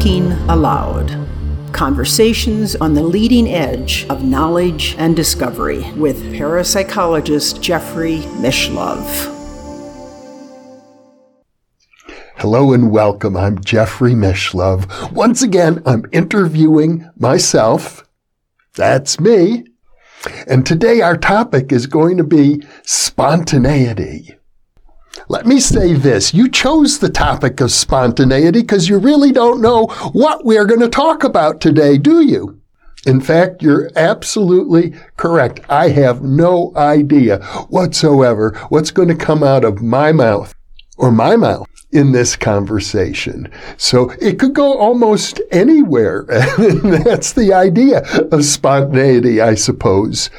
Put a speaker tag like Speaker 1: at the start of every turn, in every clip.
Speaker 1: Thinking Allowed. Conversations on the leading edge of knowledge and discovery with parapsychologist Jeffrey Mishlove.
Speaker 2: Hello and welcome. I'm Jeffrey Mishlove. Once again, I'm interviewing myself. That's me. And today our topic is going to be spontaneity. Let me say this. You chose the topic of spontaneity because you really don't know what we're going to talk about today, do you? In fact, you're absolutely correct. I have no idea whatsoever what's going to come out of my mouth or my mouth in this conversation. So it could go almost anywhere. that's the idea of spontaneity, I suppose.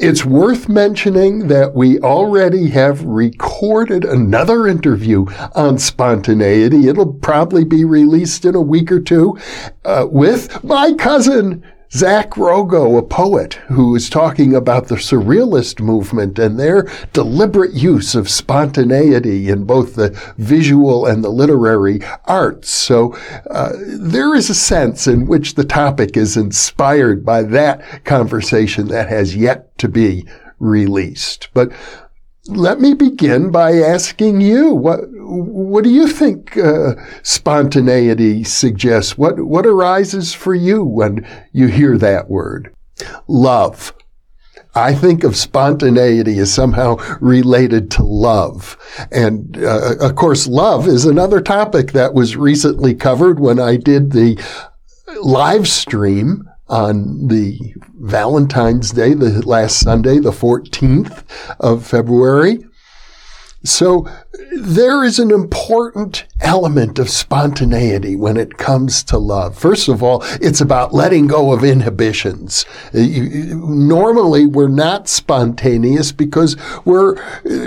Speaker 2: It's worth mentioning that we already have recorded another interview on spontaneity. It'll probably be released in a week or two uh, with my cousin, Zack Rogow, a poet who is talking about the surrealist movement and their deliberate use of spontaneity in both the visual and the literary arts. So uh, there is a sense in which the topic is inspired by that conversation that has yet to be released. But let me begin by asking you what what do you think uh, spontaneity suggests? What what arises for you when you hear that word? Love. I think of spontaneity as somehow related to love. And uh, of course, love is another topic that was recently covered when I did the live stream on the Valentine's Day, the last Sunday, the 14th of February. So there is an important element of spontaneity when it comes to love. First of all, it's about letting go of inhibitions. Normally, we're not spontaneous because we're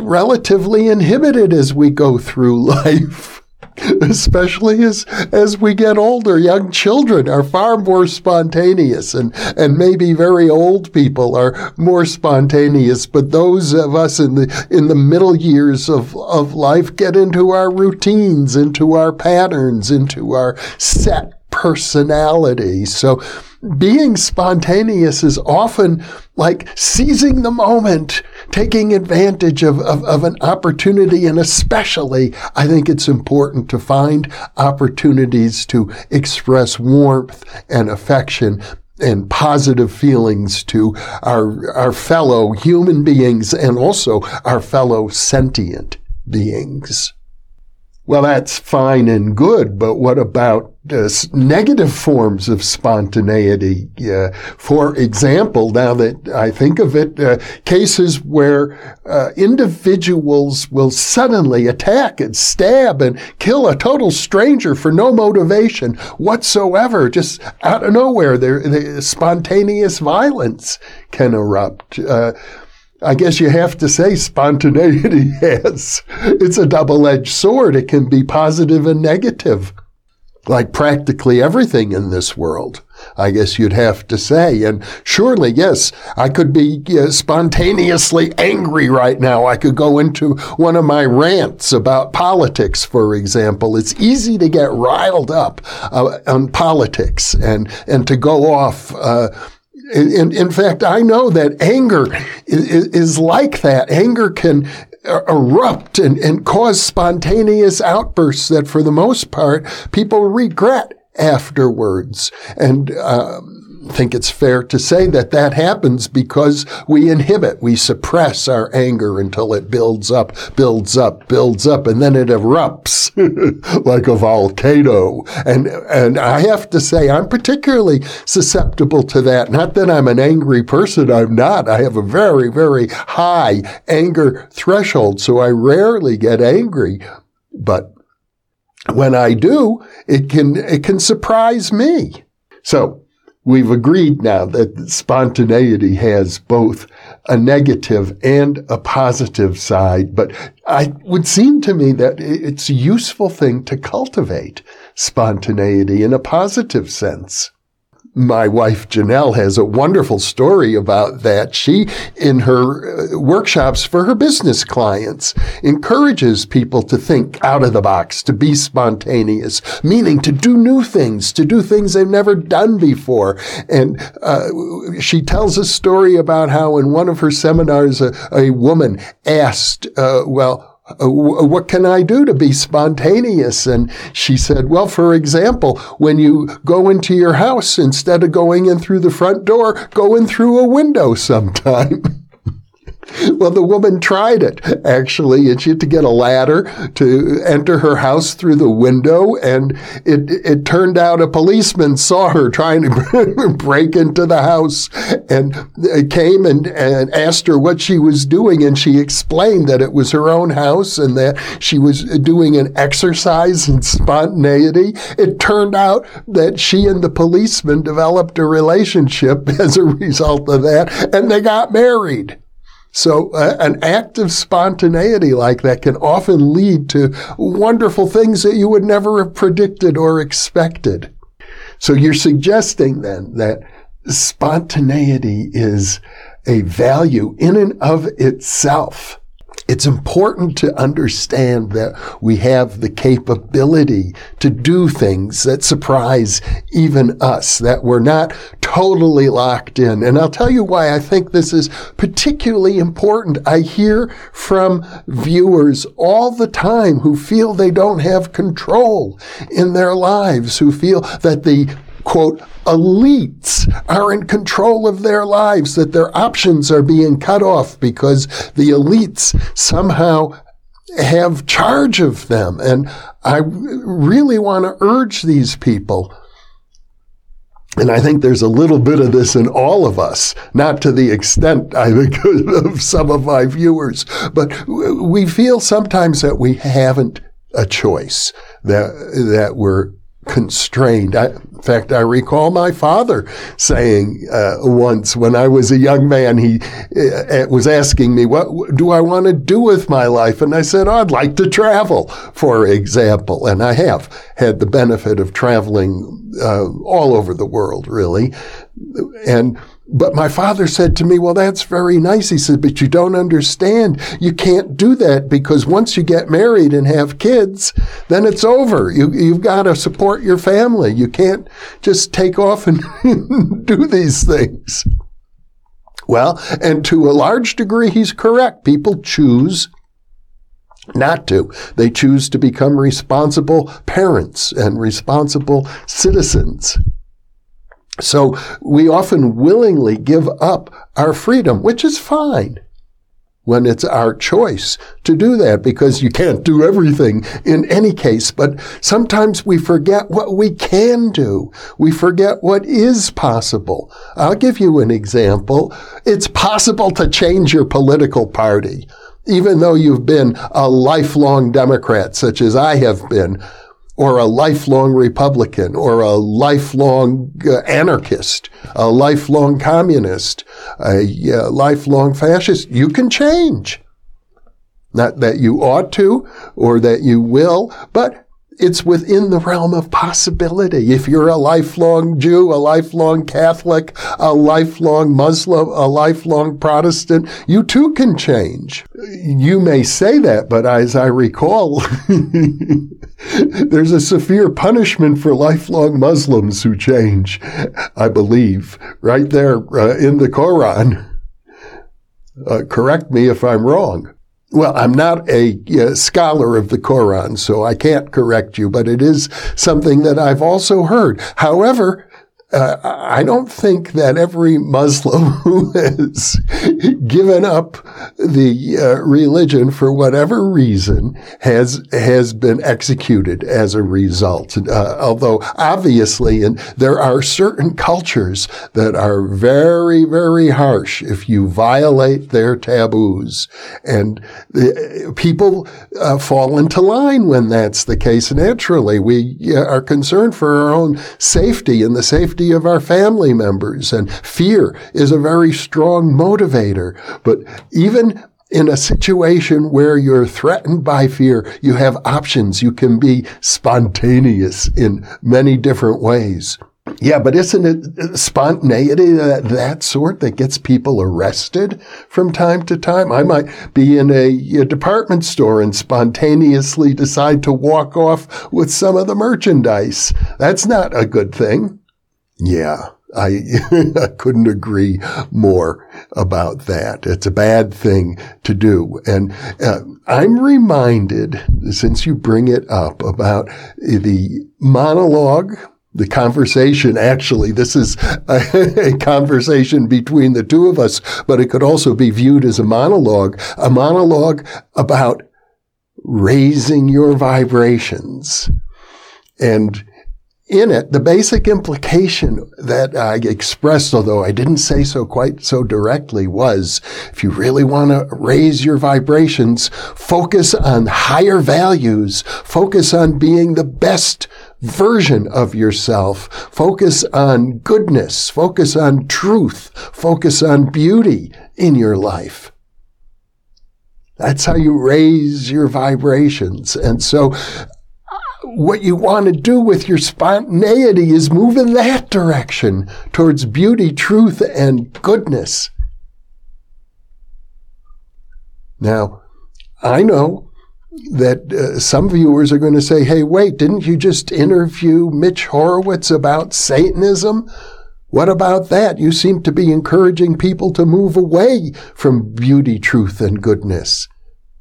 Speaker 2: relatively inhibited as we go through life. especially as as we get older. Young children are far more spontaneous, and and maybe very old people are more spontaneous. But those of us in the in the middle years of of life get into our routines, into our patterns, into our set personality. So being spontaneous is often like seizing the moment, taking advantage of, of, of, an opportunity. And especially, I think it's important to find opportunities to express warmth and affection and positive feelings to our, our fellow human beings and also our fellow sentient beings. Well, that's fine and good, but what about uh, negative forms of spontaneity? Uh, for example, now that I think of it, uh, cases where uh, individuals will suddenly attack and stab and kill a total stranger for no motivation whatsoever, just out of nowhere, there, spontaneous violence can erupt. Uh, I guess you have to say spontaneity has. It's a double-edged sword. It can be positive and negative, like practically everything in this world. I guess you'd have to say. And surely, yes, I could be spontaneously angry right now. I could go into one of my rants about politics, for example. It's easy to get riled up uh, on politics and, and to go off, uh, in, in fact, I know that anger is, is like that. Anger can erupt and, and cause spontaneous outbursts that, for the most part, people regret afterwards. And um, think it's fair to say that that happens because we inhibit, we suppress our anger until it builds up, builds up, builds up, and then it erupts like a volcano. And, and I have to say, I'm particularly susceptible to that. Not that I'm an angry person. I'm not. I have a very, very high anger threshold. So I rarely get angry, but when I do, it can, it can surprise me. So We've agreed now that spontaneity has both a negative and a positive side, but it would seem to me that it's a useful thing to cultivate spontaneity in a positive sense. My wife Janelle has a wonderful story about that. She, in her uh, workshops for her business clients, encourages people to think out of the box, to be spontaneous, meaning to do new things, to do things they've never done before. And uh, she tells a story about how in one of her seminars, a, a woman asked, uh, well, Uh, uh, what can I do to be spontaneous? And she said, well, for example, when you go into your house, instead of going in through the front door, go in through a window sometime. Well, the woman tried it actually, and she had to get a ladder to enter her house through the window. And it it turned out a policeman saw her trying to break into the house and came and, and asked her what she was doing, and she explained that it was her own house and that she was doing an exercise in spontaneity. It turned out that she and the policeman developed a relationship as a result of that, and they got married. So uh, an act of spontaneity like that can often lead to wonderful things that you would never have predicted or expected. So you're suggesting then that spontaneity is a value in and of itself it's important to understand that we have the capability to do things that surprise even us, that we're not totally locked in. And I'll tell you why I think this is particularly important. I hear from viewers all the time who feel they don't have control in their lives, who feel that the quote, elites are in control of their lives, that their options are being cut off because the elites somehow have charge of them. And I really want to urge these people. And I think there's a little bit of this in all of us, not to the extent, I think, of some of my viewers, but we feel sometimes that we haven't a choice, that, that we're constrained. I, in fact, I recall my father saying uh, once when I was a young man, he uh, was asking me, What do I want to do with my life? And I said, oh, I'd like to travel, for example. And I have had the benefit of traveling uh, all over the world, really. And but my father said to me, well, that's very nice. He said, but you don't understand. You can't do that because once you get married and have kids, then it's over. You, you've got to support your family. You can't just take off and do these things. Well, and to a large degree, he's correct. People choose not to. They choose to become responsible parents and responsible citizens. So we often willingly give up our freedom, which is fine when it's our choice to do that because you can't do everything in any case. But sometimes we forget what we can do. We forget what is possible. I'll give you an example. It's possible to change your political party. Even though you've been a lifelong Democrat, such as I have been, or a lifelong Republican or a lifelong uh, anarchist, a lifelong communist, a lifelong fascist. You can change. Not that you ought to or that you will, but it's within the realm of possibility. If you're a lifelong Jew, a lifelong Catholic, a lifelong Muslim, a lifelong Protestant, you too can change. You may say that, but as I recall, there's a severe punishment for lifelong Muslims who change, I believe, right there uh, in the Quran. Uh, correct me if I'm wrong. Well, I'm not a uh, scholar of the Quran, so I can't correct you, but it is something that I've also heard. However, uh, I don't think that every Muslim who has given up the uh, religion for whatever reason has has been executed as a result. Uh, although obviously, and there are certain cultures that are very very harsh if you violate their taboos, and people uh, fall into line when that's the case. Naturally, we uh, are concerned for our own safety and the safety safety of our family members. And fear is a very strong motivator. But even in a situation where you're threatened by fear, you have options. You can be spontaneous in many different ways. Yeah, but isn't it uh, spontaneity that, that sort that gets people arrested from time to time? I might be in a, a, department store and spontaneously decide to walk off with some of the merchandise. That's not a good thing. Yeah, I, I couldn't agree more about that. It's a bad thing to do. And uh, I'm reminded, since you bring it up, about the monologue the conversation actually this is a, a, conversation between the two of us but it could also be viewed as a monologue a monologue about raising your vibrations and in it, the basic implication that I expressed, although I didn't say so quite so directly, was if you really want to raise your vibrations, focus on higher values, focus on being the best version of yourself, focus on goodness, focus on truth, focus on beauty in your life. That's how you raise your vibrations. And so what you want to do with your spontaneity is move in that direction towards beauty, truth, and goodness. Now, I know that uh, some viewers are going to say, hey, wait, didn't you just interview Mitch Horowitz about Satanism? What about that? You seem to be encouraging people to move away from beauty, truth, and goodness.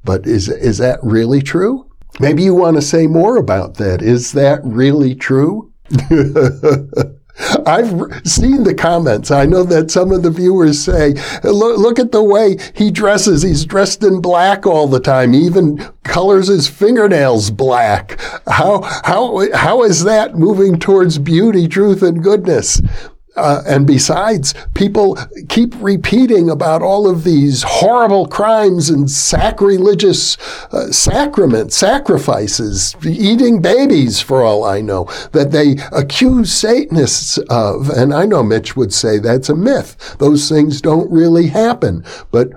Speaker 2: But is, is that really true? Maybe you want to say more about that. Is that really true? I've seen the comments. I know that some of the viewers say, look, look, at the way he dresses. He's dressed in black all the time. He even colors his fingernails black. How, how, how is that moving towards beauty, truth, and goodness? Uh, and besides, people keep repeating about all of these horrible crimes and sacrilegious uh, sacraments, sacrifices, eating babies, for all I know, that they accuse Satanists of. And I know Mitch would say that's a myth. Those things don't really happen. But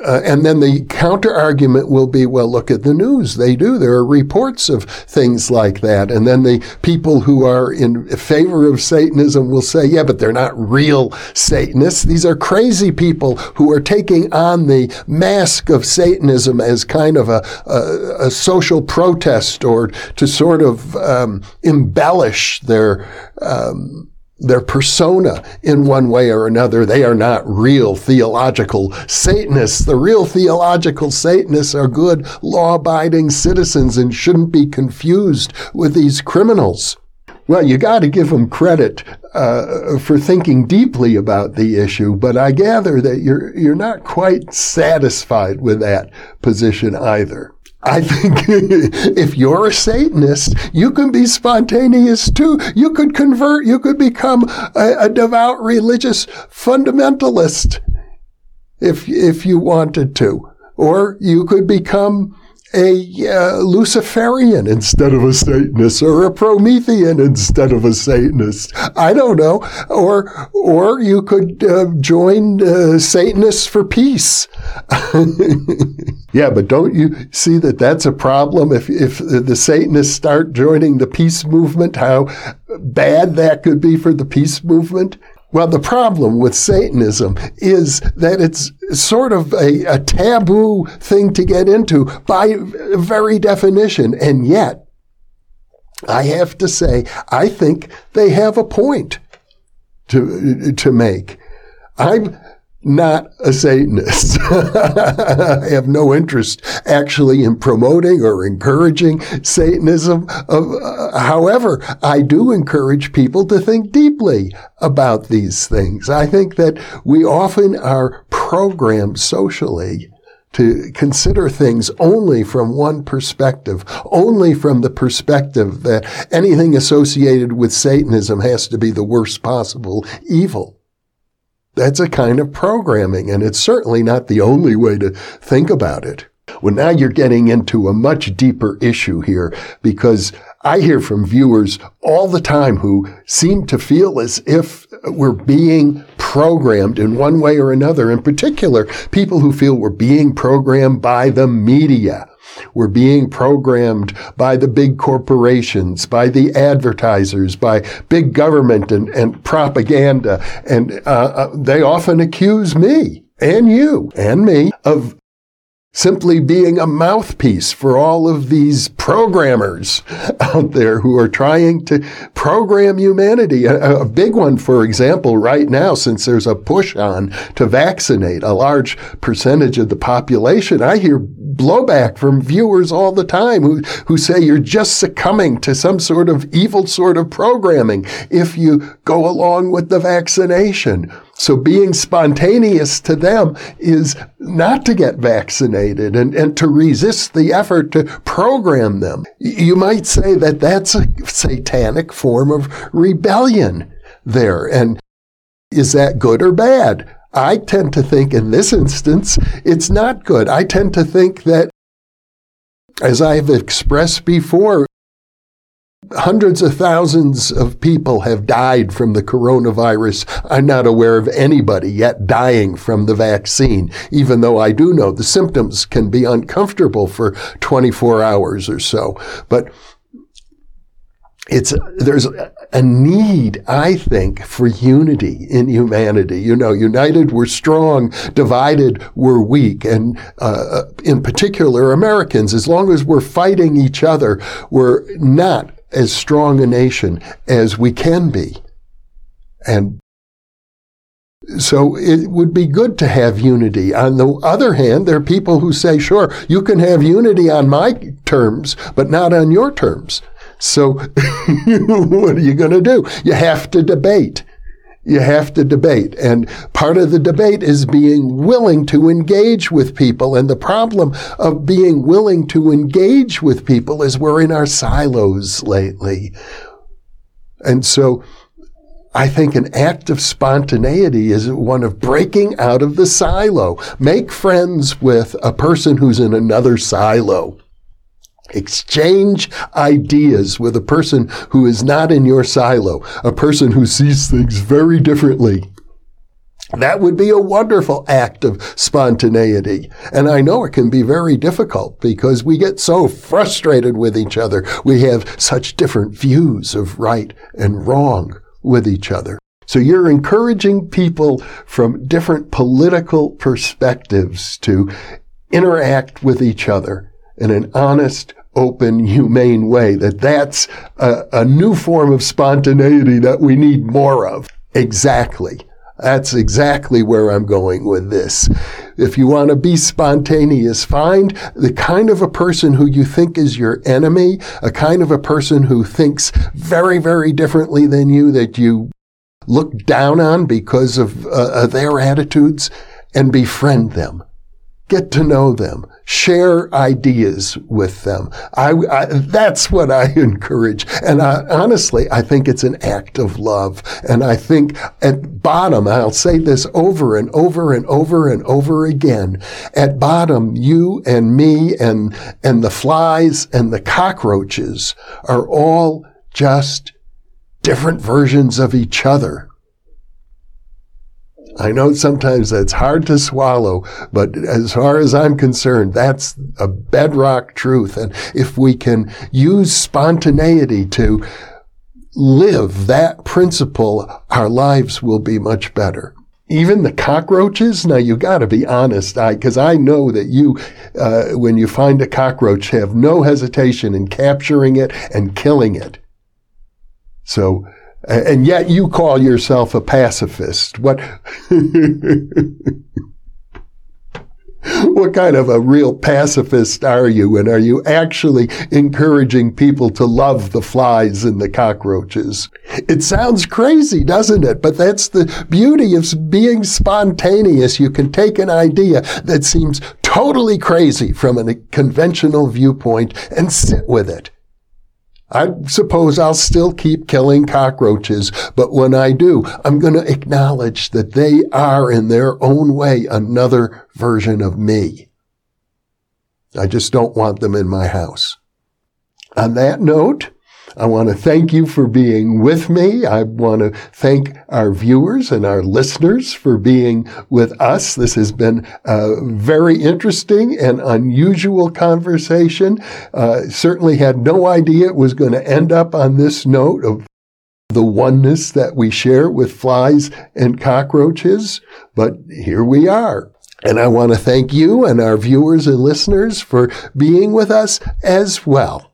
Speaker 2: uh, and then the counter argument will be, well, look at the news. They do. There are reports of things like that. And then the people who are in favor of Satanism will say, yeah, but they're not real Satanists. These are crazy people who are taking on the mask of Satanism as kind of a, a, a social protest or to sort of um, embellish their um, their persona in one way or another. They are not real theological Satanists. The real theological Satanists are good, law abiding citizens and shouldn't be confused with these criminals. Well, you got to give them credit uh, for thinking deeply about the issue, but I gather that you're you're not quite satisfied with that position either. I think if you're a Satanist, you can be spontaneous too. You could convert. You could become a, a devout religious fundamentalist if, if you wanted to. Or you could become a uh, Luciferian instead of a Satanist, or a Promethean instead of a Satanist. I don't know. Or or you could uh, join uh, Satanists for peace. yeah, but don't you see that that's a problem? If if the Satanists start joining the peace movement, how bad that could be for the peace movement. Well, the problem with Satanism is that it's sort of a, a, taboo thing to get into by very definition. And yet, I have to say, I think they have a point to, to make. I'm, not a Satanist. I have no interest actually in promoting or encouraging Satanism. Uh, however, I do encourage people to think deeply about these things. I think that we often are programmed socially to consider things only from one perspective, only from the perspective that anything associated with Satanism has to be the worst possible evil. That's a kind of programming, and it's certainly not the only way to think about it. Well, now you're getting into a much deeper issue here because I hear from viewers all the time who seem to feel as if we're being programmed in one way or another. In particular, people who feel we're being programmed by the media. We're being programmed by the big corporations, by the advertisers, by big government and, and propaganda. And uh, uh, they often accuse me and you and me of simply being a mouthpiece for all of these programmers out there who are trying to program humanity. A, a, big one, for example, right now, since there's a push on to vaccinate a large percentage of the population, I hear blowback from viewers all the time who, who say you're just succumbing to some sort of evil sort of programming if you go along with the vaccination. So being spontaneous to them is not to get vaccinated and, and to resist the effort to program them. You might say that that's a satanic form of rebellion there. And is that good or bad? I tend to think in this instance, it's not good. I tend to think that, as I've expressed before, hundreds of thousands of people have died from the coronavirus. I'm not aware of anybody yet dying from the vaccine, even though I do know the symptoms can be uncomfortable for 24 hours or so. But it's there's a need, I think, for unity in humanity. You know, united we're strong, divided we're weak, and uh, in particular, Americans. As long as we're fighting each other, we're not as strong a nation as we can be, and. So it would be good to have unity. On the other hand, there are people who say, sure, you can have unity on my terms, but not on your terms. So what are you going to do? You have to debate. You have to debate. And part of the debate is being willing to engage with people. And the problem of being willing to engage with people is we're in our silos lately. And so I think an act of spontaneity is one of breaking out of the silo. Make friends with a person who's in another silo. Exchange ideas with a person who is not in your silo, a person who sees things very differently. That would be a wonderful act of spontaneity. And I know it can be very difficult because we get so frustrated with each other. We have such different views of right and wrong with each other. So you're encouraging people from different political perspectives to interact with each other in an honest, open, humane way, that that's a, a new form of spontaneity that we need more of. Exactly. That's exactly where I'm going with this. If you want to be spontaneous, find the kind of a person who you think is your enemy, a kind of a person who thinks very, very differently than you, that you look down on because of uh, their attitudes, and befriend them. Get to know them. Share ideas with them. I, I, that's what I encourage. And I, honestly, I think it's an act of love. And I think at bottom, I'll say this over and over and over and over again. At bottom, you and me and, and the flies and the cockroaches are all just different versions of each other. I know sometimes that's hard to swallow, but as far as I'm concerned, that's a bedrock truth. And if we can use spontaneity to live that principle, our lives will be much better. Even the cockroaches, now you gotta be honest, I, cause I know that you, uh, when you find a cockroach, have no hesitation in capturing it and killing it. So, and yet you call yourself a pacifist. What, what kind of a real pacifist are you? And are you actually encouraging people to love the flies and the cockroaches? It sounds crazy, doesn't it? But that's the beauty of being spontaneous. You can take an idea that seems totally crazy from a conventional viewpoint and sit with it. I suppose I'll still keep killing cockroaches, but when I do, I'm going to acknowledge that they are in their own way another version of me. I just don't want them in my house. On that note, I want to thank you for being with me. I want to thank our viewers and our listeners for being with us. This has been a very interesting and unusual conversation. Uh, certainly had no idea it was going to end up on this note of the oneness that we share with flies and cockroaches, but here we are. And I want to thank you and our viewers and listeners for being with us as well.